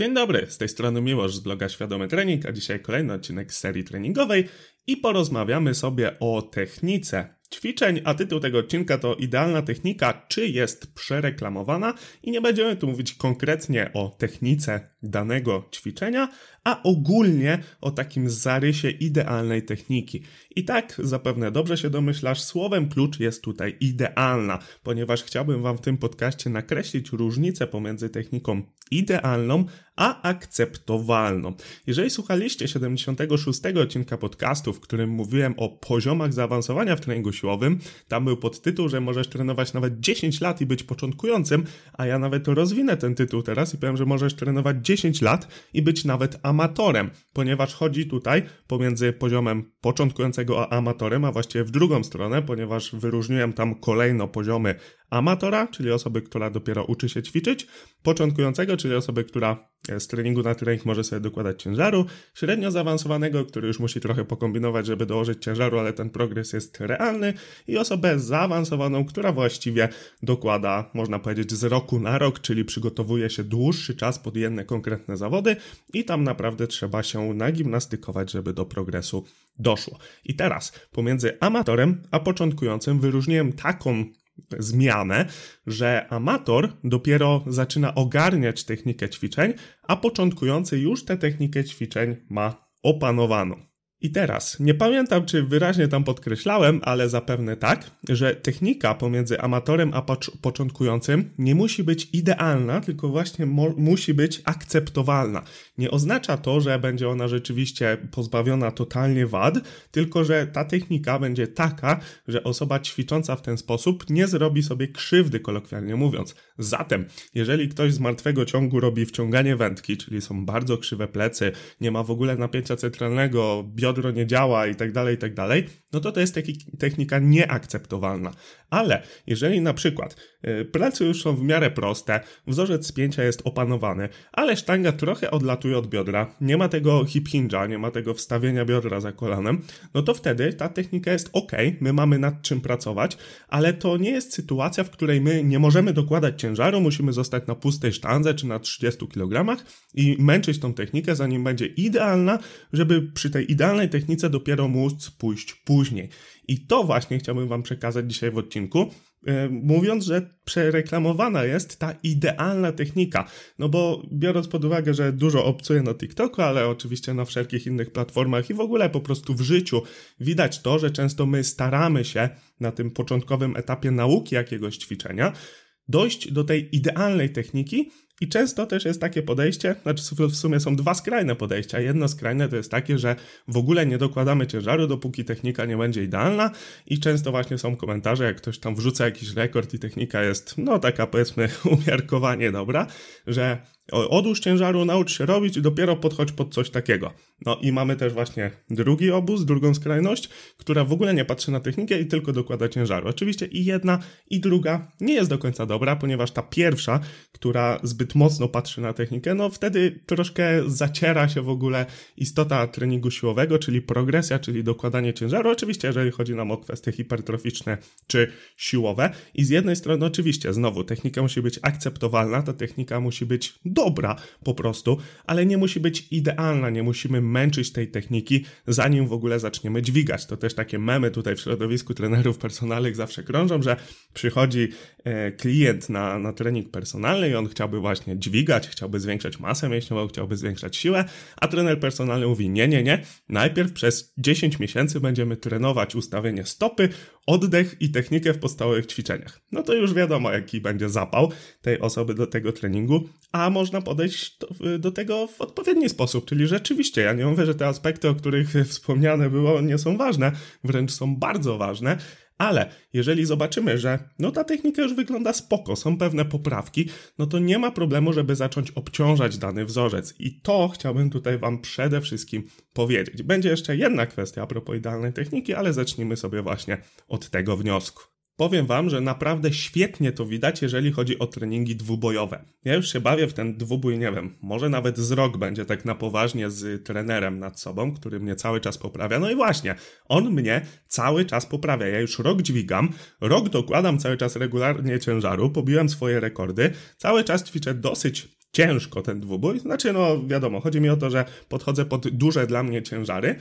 Dzień dobry, z tej strony Miłosz z bloga Świadomy Trening, a dzisiaj kolejny odcinek serii treningowej i porozmawiamy sobie o technice ćwiczeń, a tytuł tego odcinka to Idealna technika, czy jest przereklamowana i nie będziemy tu mówić konkretnie o technice danego ćwiczenia, a ogólnie o takim zarysie idealnej techniki. I tak zapewne dobrze się domyślasz, słowem klucz jest tutaj idealna, ponieważ chciałbym Wam w tym podcaście nakreślić różnicę pomiędzy techniką idealną a akceptowalną. Jeżeli słuchaliście 76 odcinka podcastu, w którym mówiłem o poziomach zaawansowania w treningu siłowym, tam był podtytuł, że możesz trenować nawet 10 lat i być początkującym, a ja nawet rozwinę ten tytuł teraz i powiem, że możesz trenować 10 lat i być nawet amatorem, ponieważ chodzi tutaj pomiędzy poziomem początkującego a amatorem, a właściwie w drugą stronę, ponieważ wyróżniłem tam kolejno poziomy amatora, czyli osoby, która dopiero uczy się ćwiczyć, początkującego, czyli osoby, która z treningu na trening może sobie dokładać ciężaru, średnio zaawansowanego, który już musi trochę pokombinować, żeby dołożyć ciężaru, ale ten progres jest realny i osobę zaawansowaną, która właściwie dokłada, można powiedzieć, z roku na rok, czyli przygotowuje się dłuższy czas pod jedne konkretne zawody i tam naprawdę trzeba się nagimnastykować, żeby do progresu doszło. I teraz pomiędzy amatorem a początkującym wyróżniłem taką zmianę, że amator dopiero zaczyna ogarniać technikę ćwiczeń, a początkujący już tę technikę ćwiczeń ma opanowaną. I teraz, nie pamiętam czy wyraźnie tam podkreślałem, ale zapewne tak, że technika pomiędzy amatorem a początkującym nie musi być idealna, tylko właśnie musi być akceptowalna. Nie oznacza to, że będzie ona rzeczywiście pozbawiona totalnie wad, tylko że ta technika będzie taka, że osoba ćwicząca w ten sposób nie zrobi sobie krzywdy, kolokwialnie mówiąc. Zatem, jeżeli ktoś z martwego ciągu robi wciąganie wędki, czyli są bardzo krzywe plecy, nie ma w ogóle napięcia centralnego, biodro nie działa i tak dalej, i tak dalej, no to to jest technika nieakceptowalna. Ale jeżeli na przykład y, plecy już są w miarę proste, wzorzec spięcia jest opanowany, ale sztanga trochę odlatuje od biodra, nie ma tego hip hinge'a, nie ma tego wstawienia biodra za kolanem, no to wtedy ta technika jest ok, my mamy nad czym pracować, ale to nie jest sytuacja, w której my nie możemy dokładać ciężaru, musimy zostać na pustej sztandze czy na 30 kg i męczyć tą technikę, zanim będzie idealna, żeby przy tej idealnej technice dopiero móc pójść później. I to właśnie chciałbym Wam przekazać dzisiaj w odcinku, e, mówiąc, że przereklamowana jest ta idealna technika. No bo biorąc pod uwagę, że dużo obcuję na TikToku, ale oczywiście na wszelkich innych platformach i w ogóle po prostu w życiu widać to, że często my staramy się na tym początkowym etapie nauki jakiegoś ćwiczenia dojść do tej idealnej techniki, i często też jest takie podejście, znaczy w sumie są dwa skrajne podejścia. Jedno skrajne to jest takie, że w ogóle nie dokładamy ciężaru, dopóki technika nie będzie idealna i często właśnie są komentarze, jak ktoś tam wrzuca jakiś rekord i technika jest, no taka powiedzmy umiarkowanie dobra, że odłóż ciężaru, naucz się robić i dopiero podchodź pod coś takiego. No i mamy też właśnie drugi obóz, drugą skrajność, która w ogóle nie patrzy na technikę i tylko dokłada ciężaru. Oczywiście i jedna, i druga nie jest do końca dobra, ponieważ ta pierwsza, która zbyt mocno patrzy na technikę, no wtedy troszkę zaciera się w ogóle istota treningu siłowego, czyli progresja, czyli dokładanie ciężaru. Oczywiście, jeżeli chodzi nam o kwestie hipertroficzne czy siłowe. I z jednej strony, oczywiście, znowu, technika musi być akceptowalna, ta technika musi być dobra po prostu, ale nie musi być idealna, nie musimy męczyć tej techniki, zanim w ogóle zaczniemy dźwigać. To też takie memy tutaj w środowisku trenerów personalnych zawsze krążą, że przychodzi e, klient na, na trening personalny i on chciałby właśnie dźwigać, chciałby zwiększać masę mięśniową, chciałby zwiększać siłę, a trener personalny mówi nie, nie, nie, najpierw przez 10 miesięcy będziemy trenować ustawienie stopy, oddech i technikę w podstawowych ćwiczeniach. No to już wiadomo, jaki będzie zapał tej osoby do tego treningu, a można podejść do, tego w odpowiedni sposób, czyli rzeczywiście, ja nie mówię, że te aspekty, o których wspomniane było, nie są ważne, wręcz są bardzo ważne, ale jeżeli zobaczymy, że no ta technika już wygląda spoko, są pewne poprawki, no to nie ma problemu, żeby zacząć obciążać dany wzorzec. I to chciałbym tutaj Wam przede wszystkim powiedzieć. Będzie jeszcze jedna kwestia a propos idealnej techniki, ale zacznijmy sobie właśnie od tego wniosku. Powiem Wam, że naprawdę świetnie to widać, jeżeli chodzi o treningi dwubojowe. Ja już się bawię w ten dwubój, nie wiem, może nawet z rok będzie tak na poważnie z trenerem nad sobą, który mnie cały czas poprawia. No i właśnie, on mnie cały czas poprawia. Ja już rok dźwigam, rok dokładam cały czas regularnie ciężaru, pobiłem swoje rekordy, cały czas ćwiczę dosyć ciężko ten dwubój. Znaczy, no wiadomo, chodzi mi o to, że podchodzę pod duże dla mnie ciężary,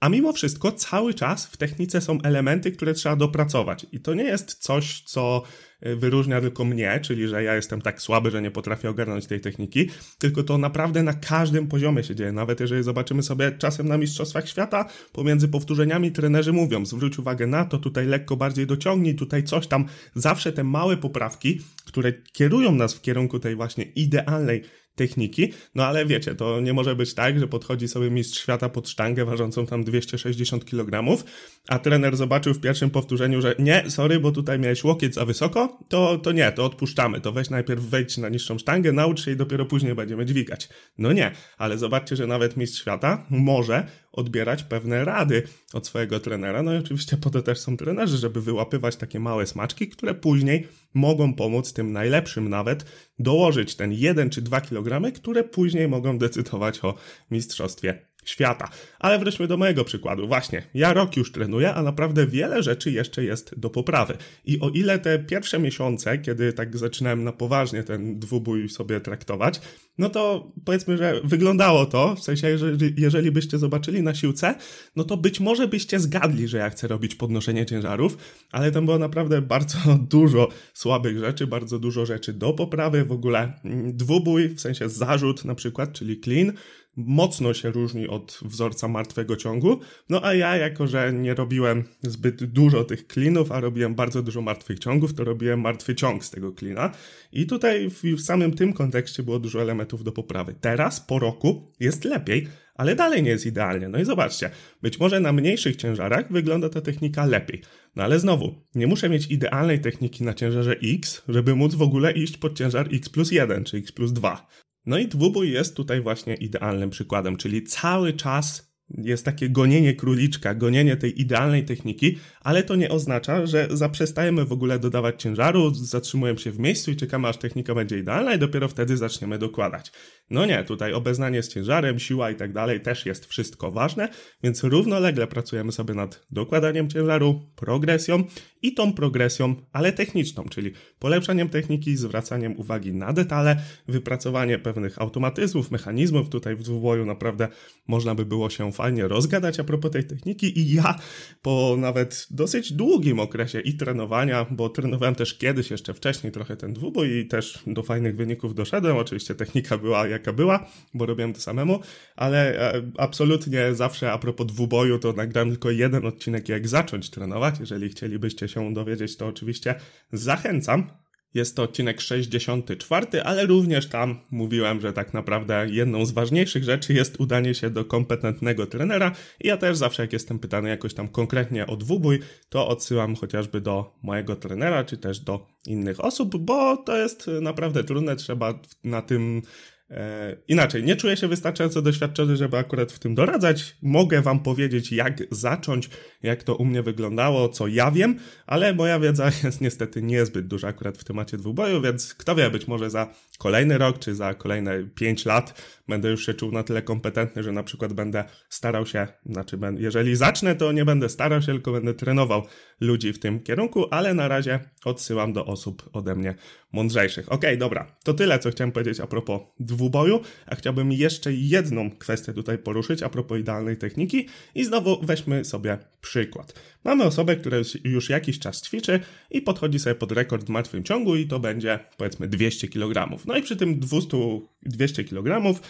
a mimo wszystko cały czas w technice są elementy, które trzeba dopracować. I to nie jest coś, co y, wyróżnia tylko mnie, czyli że ja jestem tak słaby, że nie potrafię ogarnąć tej techniki, tylko to naprawdę na każdym poziomie się dzieje. Nawet jeżeli zobaczymy sobie czasem na Mistrzostwach Świata, pomiędzy powtórzeniami trenerzy mówią, zwróć uwagę na to, tutaj lekko bardziej dociągnij, tutaj coś tam. Zawsze te małe poprawki, które kierują nas w kierunku tej właśnie idealnej techniki, no ale wiecie, to nie może być tak, że podchodzi sobie mistrz świata pod sztangę ważącą tam 260 kg, a trener zobaczył w pierwszym powtórzeniu, że nie, sorry, bo tutaj miałeś łokieć za wysoko, to, to nie, to odpuszczamy, to weź najpierw wejdź na niższą sztangę, naucz się i dopiero później będziemy dźwigać. No nie, ale zobaczcie, że nawet mistrz świata może odbierać pewne rady od swojego trenera. No i oczywiście po to też są trenerzy, żeby wyłapywać takie małe smaczki, które później mogą pomóc tym najlepszym nawet dołożyć ten 1 czy 2 kg, które później mogą decydować o mistrzostwie świata. Ale wróćmy do mojego przykładu. Właśnie, ja rok już trenuję, a naprawdę wiele rzeczy jeszcze jest do poprawy. I o ile te pierwsze miesiące, kiedy tak zaczynałem na poważnie ten dwubój sobie traktować, no to powiedzmy, że wyglądało to, w sensie, jeżeli, jeżeli byście zobaczyli na siłce, no to być może byście zgadli, że ja chcę robić podnoszenie ciężarów, ale tam było naprawdę bardzo dużo słabych rzeczy, bardzo dużo rzeczy do poprawy, w ogóle mm, dwubój, w sensie zarzut na przykład, czyli clean, mocno się różni od wzorca martwego ciągu. No a ja, jako że nie robiłem zbyt dużo tych klinów, a robiłem bardzo dużo martwych ciągów, to robiłem martwy ciąg z tego klina. I tutaj w, w samym tym kontekście było dużo elementów do poprawy. Teraz, po roku, jest lepiej, ale dalej nie jest idealnie. No i zobaczcie, być może na mniejszych ciężarach wygląda ta technika lepiej. No ale znowu, nie muszę mieć idealnej techniki na ciężarze X, żeby móc w ogóle iść pod ciężar X plus 1 czy X plus 2. No i dwubój jest tutaj właśnie idealnym przykładem, czyli cały czas jest takie gonienie króliczka, gonienie tej idealnej techniki, ale to nie oznacza, że zaprzestajemy w ogóle dodawać ciężaru, zatrzymujemy się w miejscu i czekamy aż technika będzie idealna i dopiero wtedy zaczniemy dokładać. No nie, tutaj obeznanie z ciężarem, siła i tak dalej też jest wszystko ważne, więc równolegle pracujemy sobie nad dokładaniem ciężaru, progresją i tą progresją, ale techniczną, czyli polepszaniem techniki, zwracaniem uwagi na detale, wypracowanie pewnych automatyzmów, mechanizmów. Tutaj w dwuboju naprawdę można by było się fajnie rozgadać a propos tej techniki i ja po nawet dosyć długim okresie i trenowania, bo trenowałem też kiedyś jeszcze wcześniej trochę ten dwubój i też do fajnych wyników doszedłem. Oczywiście technika była jaka była, bo robiłem to samemu, ale e, absolutnie zawsze a propos dwuboju to nagrałem tylko jeden odcinek jak zacząć trenować. Jeżeli chcielibyście się dowiedzieć, to oczywiście zachęcam. Jest to odcinek 64, ale również tam mówiłem, że tak naprawdę jedną z ważniejszych rzeczy jest udanie się do kompetentnego trenera. I ja też zawsze, jak jestem pytany jakoś tam konkretnie o dwubój, to odsyłam chociażby do mojego trenera, czy też do innych osób, bo to jest naprawdę trudne. Trzeba na tym E, inaczej, nie czuję się wystarczająco doświadczony, żeby akurat w tym doradzać. Mogę Wam powiedzieć, jak zacząć, jak to u mnie wyglądało, co ja wiem, ale moja wiedza jest niestety niezbyt duża akurat w temacie dwuboju, więc kto wie, być może za kolejny rok czy za kolejne 5 lat będę już się czuł na tyle kompetentny, że na przykład będę starał się, znaczy, jeżeli zacznę, to nie będę starał się, tylko będę trenował ludzi w tym kierunku, ale na razie odsyłam do osób ode mnie mądrzejszych. Okej, okay, dobra, to tyle, co chciałem powiedzieć a propos dwuboju, a chciałbym jeszcze jedną kwestię tutaj poruszyć a propos idealnej techniki i znowu weźmy sobie przykład. Mamy osobę, która już jakiś czas ćwiczy i podchodzi sobie pod rekord w martwym ciągu i to będzie powiedzmy 200 kg. No i przy tym 200, 200 kg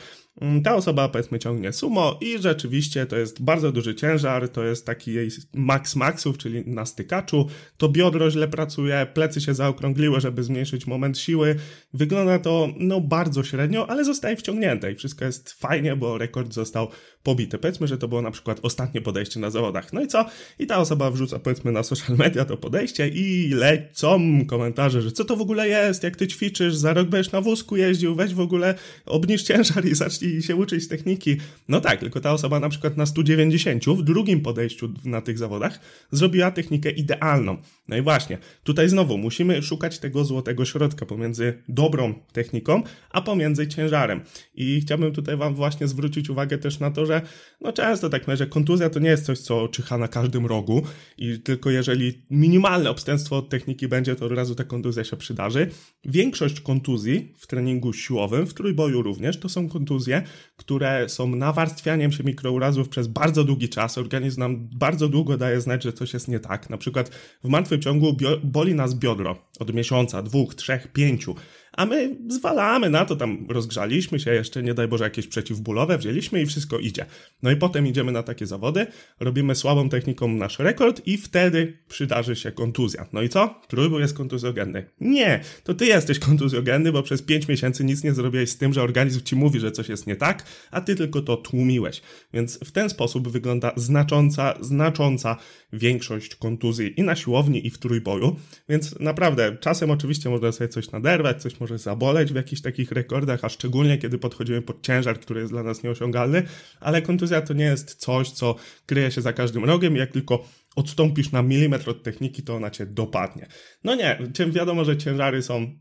ta osoba powiedzmy ciągnie sumo i rzeczywiście to jest bardzo duży ciężar, to jest taki jej max maxów, czyli na stykaczu, to biodro źle pracuje, plecy się zaokrągliły, żeby zmniejszyć moment siły. Wygląda to no bardzo średnio, ale zostaje wciągnięte i wszystko jest fajnie, bo rekord został pobity. Powiedzmy, że to było na przykład ostatnie podejście na zawodach. No i co? I ta osoba wrzuca powiedzmy na social media to podejście i lecą komentarze, że co to w ogóle jest, jak ty ćwiczysz, za rok będziesz na wózku jeździł, weź w ogóle obniż ciężar i zacznij się uczyć techniki. No tak, tylko ta osoba na przykład na 190 w drugim podejściu na tych zawodach zrobiła technikę idealną. No i właśnie, tutaj znowu musimy szukać tego złotego środka pomiędzy dobrą techniką, a pomiędzy ciężarem. I chciałbym tutaj Wam właśnie zwrócić uwagę też na to, że no często tak że kontuzja to nie jest coś, co czyha na każdym rogu i tylko jeżeli minimalne obstępstwo od techniki będzie, to od razu ta kontuzja się przydarzy. Większość kontuzji w treningu siłowym, w trójboju również, to są kontuzje, które są nawarstwianiem się mikrourazów przez bardzo długi czas. Organizm nam bardzo długo daje znać, że coś jest nie tak. Na przykład w martwym ciągu boli nas biodro od miesiąca, dwóch, trzech, pięciu a my zwalamy na to, tam rozgrzaliśmy się, jeszcze nie daj Boże jakieś przeciwbólowe wzięliśmy i wszystko idzie. No i potem idziemy na takie zawody, robimy słabą techniką nasz rekord i wtedy przydarzy się kontuzja. No i co? Trójbój jest kontuzjogenny. Nie, to ty jesteś kontuzjogenny, bo przez 5 miesięcy nic nie zrobiłeś z tym, że organizm ci mówi, że coś jest nie tak, a ty tylko to tłumiłeś. Więc w ten sposób wygląda znacząca, znacząca większość kontuzji i na siłowni, i w trójboju. Więc naprawdę, czasem oczywiście można sobie coś naderwać, coś może zaboleć w jakichś takich rekordach, a szczególnie kiedy podchodzimy pod ciężar, który jest dla nas nieosiągalny, ale kontuzja to nie jest coś, co kryje się za każdym rogiem, jak tylko odstąpisz na milimetr od techniki, to ona cię dopadnie. No nie, czym wiadomo, że ciężary są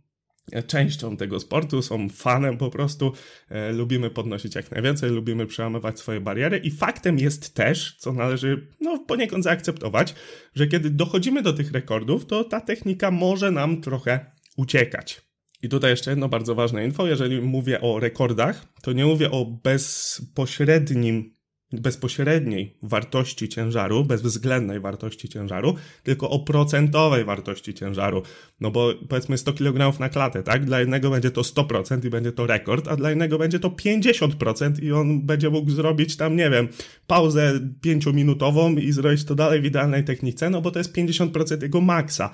częścią tego sportu, są fanem po prostu, e, lubimy podnosić jak najwięcej, lubimy przełamywać swoje bariery i faktem jest też, co należy no, poniekąd zaakceptować, że kiedy dochodzimy do tych rekordów, to ta technika może nam trochę uciekać. I tutaj jeszcze jedno bardzo ważne info, jeżeli mówię o rekordach, to nie mówię o bezpośrednim bezpośredniej wartości ciężaru, bezwzględnej wartości ciężaru, tylko o procentowej wartości ciężaru. No bo powiedzmy 100 kg na klatę, tak? Dla jednego będzie to 100% i będzie to rekord, a dla innego będzie to 50% i on będzie mógł zrobić tam, nie wiem, pauzę 5-minutową i zrobić to dalej w idealnej technice, no bo to jest 50% jego maksa.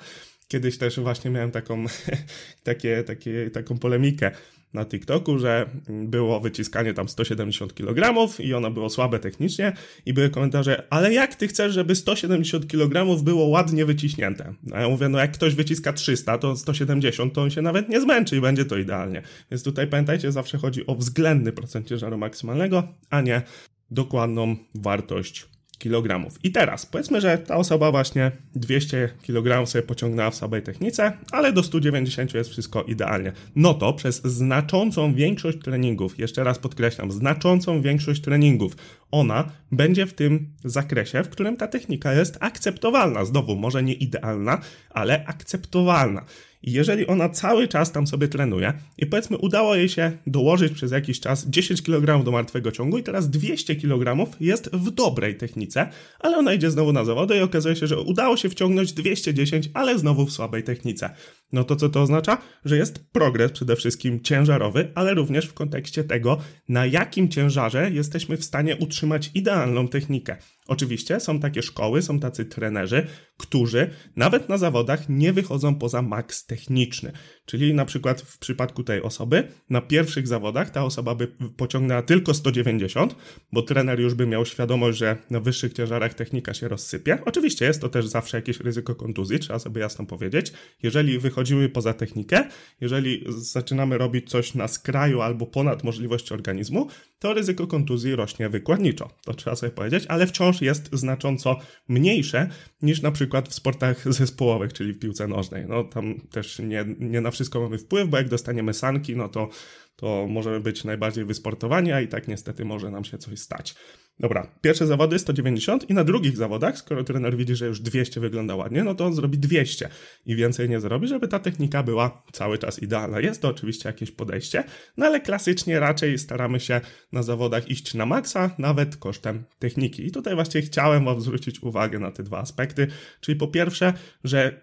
Kiedyś też właśnie miałem taką, takie, takie, taką polemikę na TikToku, że było wyciskanie tam 170 kg i ono było słabe technicznie i były komentarze, ale jak ty chcesz, żeby 170 kg było ładnie wyciśnięte? A ja mówię, no jak ktoś wyciska 300, to 170 to on się nawet nie zmęczy i będzie to idealnie. Więc tutaj pamiętajcie, zawsze chodzi o względny procent ciężaru maksymalnego, a nie dokładną wartość kg. I teraz, powiedzmy, że ta osoba właśnie 200 kg sobie pociągnęła w samej technice, ale do 190 jest wszystko idealnie. No to przez znaczącą większość treningów, jeszcze raz podkreślam, znaczącą większość treningów, ona będzie w tym zakresie, w którym ta technika jest akceptowalna. Znowu, może nie idealna, ale akceptowalna. I jeżeli ona cały czas tam sobie trenuje i powiedzmy udało jej się dołożyć przez jakiś czas 10 kg do martwego ciągu i teraz 200 kg jest w dobrej technice, ale ona idzie znowu na zawody i okazuje się, że udało się wciągnąć 210, ale znowu w słabej technice. No to co to oznacza? Że jest progres przede wszystkim ciężarowy, ale również w kontekście tego, na jakim ciężarze jesteśmy w stanie utrzymać idealną technikę. Oczywiście są takie szkoły, są tacy trenerzy, którzy nawet na zawodach nie wychodzą poza maks techniczny. Czyli na przykład w przypadku tej osoby, na pierwszych zawodach ta osoba by pociągnęła tylko 190, bo trener już by miał świadomość, że na wyższych ciężarach technika się rozsypie. Oczywiście jest to też zawsze jakieś ryzyko kontuzji, trzeba sobie jasno powiedzieć. Jeżeli wychodzimy poza technikę, jeżeli zaczynamy robić coś na skraju albo ponad możliwości organizmu, to ryzyko kontuzji rośnie wykładniczo. To trzeba sobie powiedzieć, ale wciąż jest znacząco mniejsze niż na przykład w sportach zespołowych, czyli w piłce nożnej. No tam też nie, nie na wszystko mamy wpływ, bo jak dostaniemy sanki, no to, to możemy być najbardziej wysportowani, a i tak niestety może nam się coś stać. Dobra, pierwsze zawody 190 i na drugich zawodach, skoro trener widzi, że już 200 wygląda ładnie, no to on zrobi 200 i więcej nie zrobi, żeby ta technika była cały czas idealna. Jest to oczywiście jakieś podejście, no ale klasycznie raczej staramy się na zawodach iść na maksa, nawet kosztem techniki. I tutaj właśnie chciałem Wam zwrócić uwagę na te dwa aspekty, czyli po pierwsze, że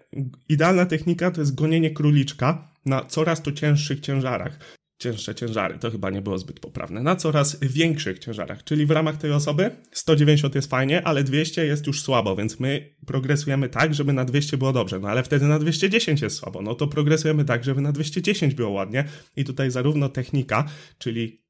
idealna technika to jest gonienie króliczka na coraz to cięższych ciężarach cięższe ciężary. To chyba nie było zbyt poprawne. Na coraz większych ciężarach, czyli w ramach tej osoby 190 jest fajnie, ale 200 jest już słabo, więc my progresujemy tak, żeby na 200 było dobrze. No ale wtedy na 210 jest słabo. No to progresujemy tak, żeby na 210 było ładnie. I tutaj zarówno technika, czyli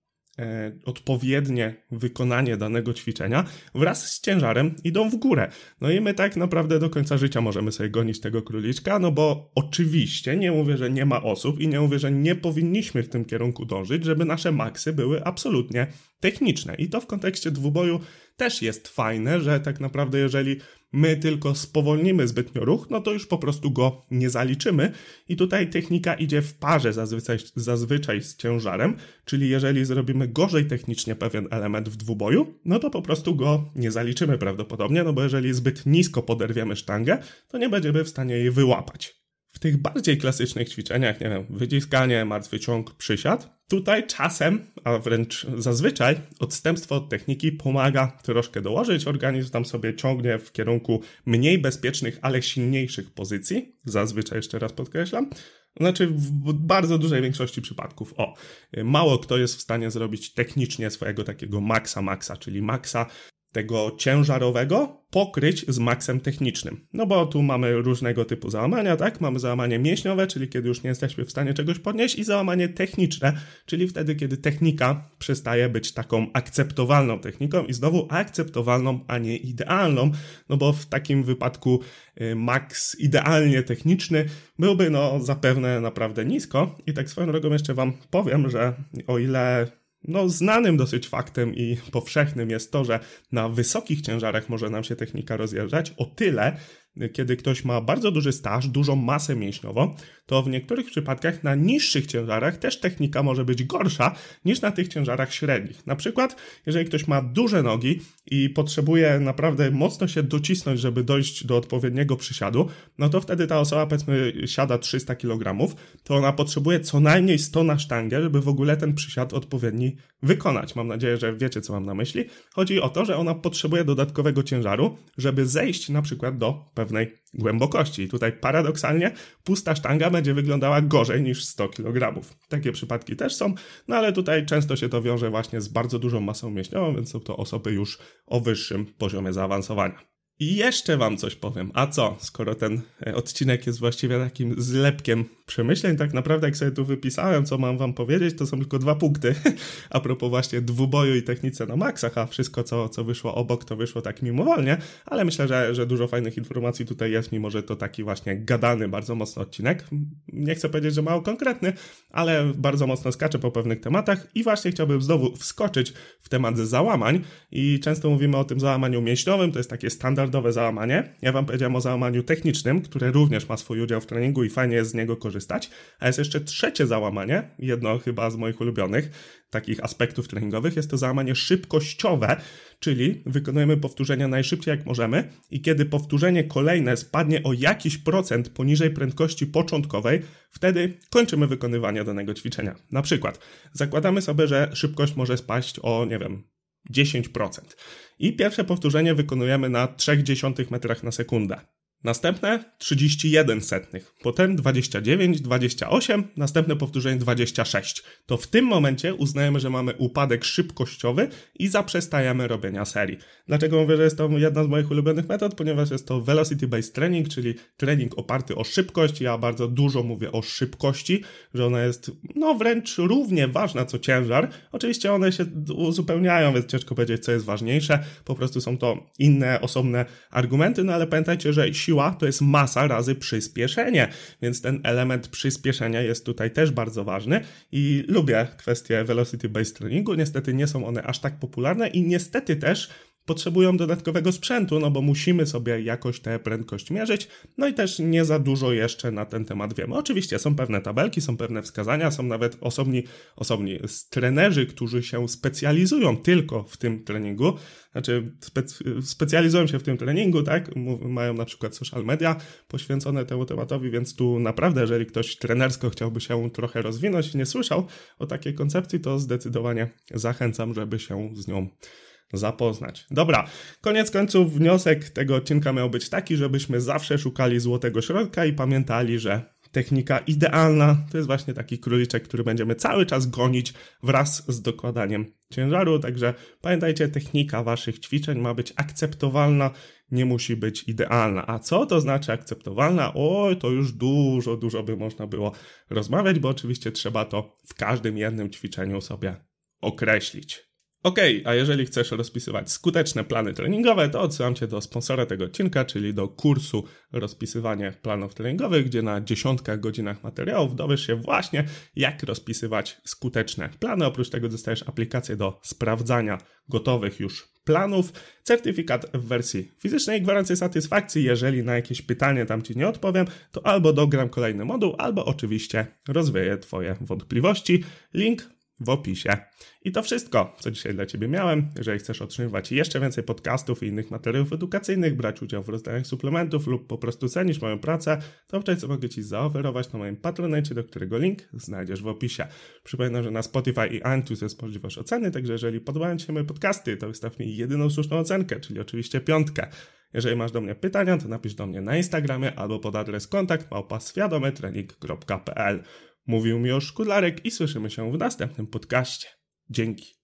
odpowiednie wykonanie danego ćwiczenia wraz z ciężarem idą w górę. No i my tak naprawdę do końca życia możemy sobie gonić tego króliczka, no bo oczywiście nie mówię, że nie ma osób i nie mówię, że nie powinniśmy w tym kierunku dążyć, żeby nasze maksy były absolutnie techniczne. I to w kontekście dwuboju też jest fajne, że tak naprawdę jeżeli my tylko spowolnimy zbytnio ruch, no to już po prostu go nie zaliczymy. I tutaj technika idzie w parze zazwyczaj, zazwyczaj z ciężarem, czyli jeżeli zrobimy gorzej technicznie pewien element w dwuboju, no to po prostu go nie zaliczymy prawdopodobnie, no bo jeżeli zbyt nisko poderwiemy sztangę, to nie będziemy w stanie jej wyłapać. W tych bardziej klasycznych ćwiczeniach, nie wiem, wyciskanie, martwy ciąg, przysiad, tutaj czasem, a wręcz zazwyczaj, odstępstwo od techniki pomaga troszkę dołożyć. Organizm tam sobie ciągnie w kierunku mniej bezpiecznych, ale silniejszych pozycji. Zazwyczaj, jeszcze raz podkreślam. Znaczy, w bardzo dużej większości przypadków. O, mało kto jest w stanie zrobić technicznie swojego takiego maksa maksa, czyli maksa tego ciężarowego pokryć z maksem technicznym. No bo tu mamy różnego typu załamania, tak? Mamy załamanie mięśniowe, czyli kiedy już nie jesteśmy w stanie czegoś podnieść i załamanie techniczne, czyli wtedy, kiedy technika przestaje być taką akceptowalną techniką i znowu akceptowalną, a nie idealną, no bo w takim wypadku y, maks idealnie techniczny byłby no zapewne naprawdę nisko i tak swoją drogą jeszcze wam powiem, że o ile no, znanym dosyć faktem i powszechnym jest to, że na wysokich ciężarach może nam się technika rozjeżdżać o tyle, kiedy ktoś ma bardzo duży staż, dużą masę mięśniową, to w niektórych przypadkach na niższych ciężarach też technika może być gorsza niż na tych ciężarach średnich. Na przykład, jeżeli ktoś ma duże nogi i potrzebuje naprawdę mocno się docisnąć, żeby dojść do odpowiedniego przysiadu, no to wtedy ta osoba, powiedzmy, siada 300 kg, to ona potrzebuje co najmniej 100 na sztangę, żeby w ogóle ten przysiad odpowiedni wykonać. Mam nadzieję, że wiecie, co mam na myśli. Chodzi o to, że ona potrzebuje dodatkowego ciężaru, żeby zejść na przykład do pewnej głębokości. I tutaj paradoksalnie pusta sztanga będzie wyglądała gorzej niż 100 kg. Takie przypadki też są, no ale tutaj często się to wiąże właśnie z bardzo dużą masą mięśniową, więc są to osoby już o wyższym poziomie zaawansowania. I jeszcze wam coś powiem. A co, skoro ten e, odcinek jest właściwie takim zlepkiem przemyśleń, tak naprawdę jak sobie tu wypisałem, co mam wam powiedzieć, to są tylko dwa punkty. A propos właśnie dwuboju i technice na maksach, a wszystko, co, co wyszło obok, to wyszło tak mimowolnie, ale myślę, że, że dużo fajnych informacji tutaj jest, mimo że to taki właśnie gadany bardzo mocno odcinek. Nie chcę powiedzieć, że mało konkretny, ale bardzo mocno skaczę po pewnych tematach i właśnie chciałbym znowu wskoczyć w temat załamań i często mówimy o tym załamaniu mięśniowym, to jest takie standard standardowe załamanie. Ja wam powiedziałem o załamaniu technicznym, które również ma swój udział w treningu i fajnie jest z niego korzystać. A jest jeszcze trzecie załamanie, jedno chyba z moich ulubionych takich aspektów treningowych, jest to załamanie szybkościowe, czyli wykonujemy powtórzenia najszybciej jak możemy i kiedy powtórzenie kolejne spadnie o jakiś procent poniżej prędkości początkowej, wtedy kończymy wykonywanie danego ćwiczenia. Na przykład zakładamy sobie, że szybkość może spaść o, nie wiem, 10%. I pierwsze powtórzenie wykonujemy na 0,3 metrach na sekundę. Następne 31 setnych, potem 29, 28, następne powtórzenie 26. To w tym momencie uznajemy, że mamy upadek szybkościowy i zaprzestajemy robienia serii. Dlaczego mówię, że jest to jedna z moich ulubionych metod? Ponieważ jest to velocity based training, czyli trening oparty o szybkość. Ja bardzo dużo mówię o szybkości, że ona jest no wręcz równie ważna co ciężar. Oczywiście one się uzupełniają, więc ciężko powiedzieć co jest ważniejsze. Po prostu są to inne, osobne argumenty, no ale pamiętajcie, że siła to jest masa razy przyspieszenie, więc ten element przyspieszenia jest tutaj też bardzo ważny i lubię kwestie velocity-based trainingu. Niestety nie są one aż tak popularne i niestety też potrzebują dodatkowego sprzętu, no bo musimy sobie jakoś tę prędkość mierzyć, no i też nie za dużo jeszcze na ten temat wiemy. Oczywiście są pewne tabelki, są pewne wskazania, są nawet osobni, osobni trenerzy, którzy się specjalizują tylko w tym treningu, znaczy specjalizują się w tym treningu, tak, mają na przykład social media poświęcone temu tematowi, więc tu naprawdę, jeżeli ktoś trenersko chciałby się trochę rozwinąć i nie słyszał o takiej koncepcji, to zdecydowanie zachęcam, żeby się z nią zapoznać. Dobra, koniec końców wniosek tego odcinka miał być taki, żebyśmy zawsze szukali złotego środka i pamiętali, że technika idealna to jest właśnie taki króliczek, który będziemy cały czas gonić wraz z dokładaniem ciężaru. Także pamiętajcie, technika waszych ćwiczeń ma być akceptowalna, nie musi być idealna. A co to znaczy akceptowalna? Oj, to już dużo, dużo by można było rozmawiać, bo oczywiście trzeba to w każdym jednym ćwiczeniu sobie określić. Ok, a jeżeli chcesz rozpisywać skuteczne plany treningowe, to odsyłam Cię do sponsora tego odcinka, czyli do kursu Rozpisywanie planów treningowych, gdzie na dziesiątkach godzinach materiałów dowiesz się właśnie, jak rozpisywać skuteczne plany. Oprócz tego dostajesz aplikację do sprawdzania gotowych już planów, certyfikat w wersji fizycznej, gwarancję satysfakcji. Jeżeli na jakieś pytanie tam Ci nie odpowiem, to albo dogram kolejny moduł, albo oczywiście rozwieję Twoje wątpliwości. Link w opisie. I to wszystko, co dzisiaj dla Ciebie miałem. Jeżeli chcesz otrzymywać jeszcze więcej podcastów i innych materiałów edukacyjnych, brać udział w rozdaniach suplementów lub po prostu cenisz moją pracę, to co mogę Ci zaoferować na moim patronecie, do którego link znajdziesz w opisie. Przypominam, że na Spotify i iTunes jest możliwość oceny, także jeżeli podobają Ci się moje podcasty, to wystaw mi jedyną słuszną ocenkę, czyli oczywiście piątkę. Jeżeli masz do mnie pytania, to napisz do mnie na Instagramie albo pod adres kontakt małpa Mówił mi o Szkudlarek i słyszymy się w następnym podcaście. Dzięki.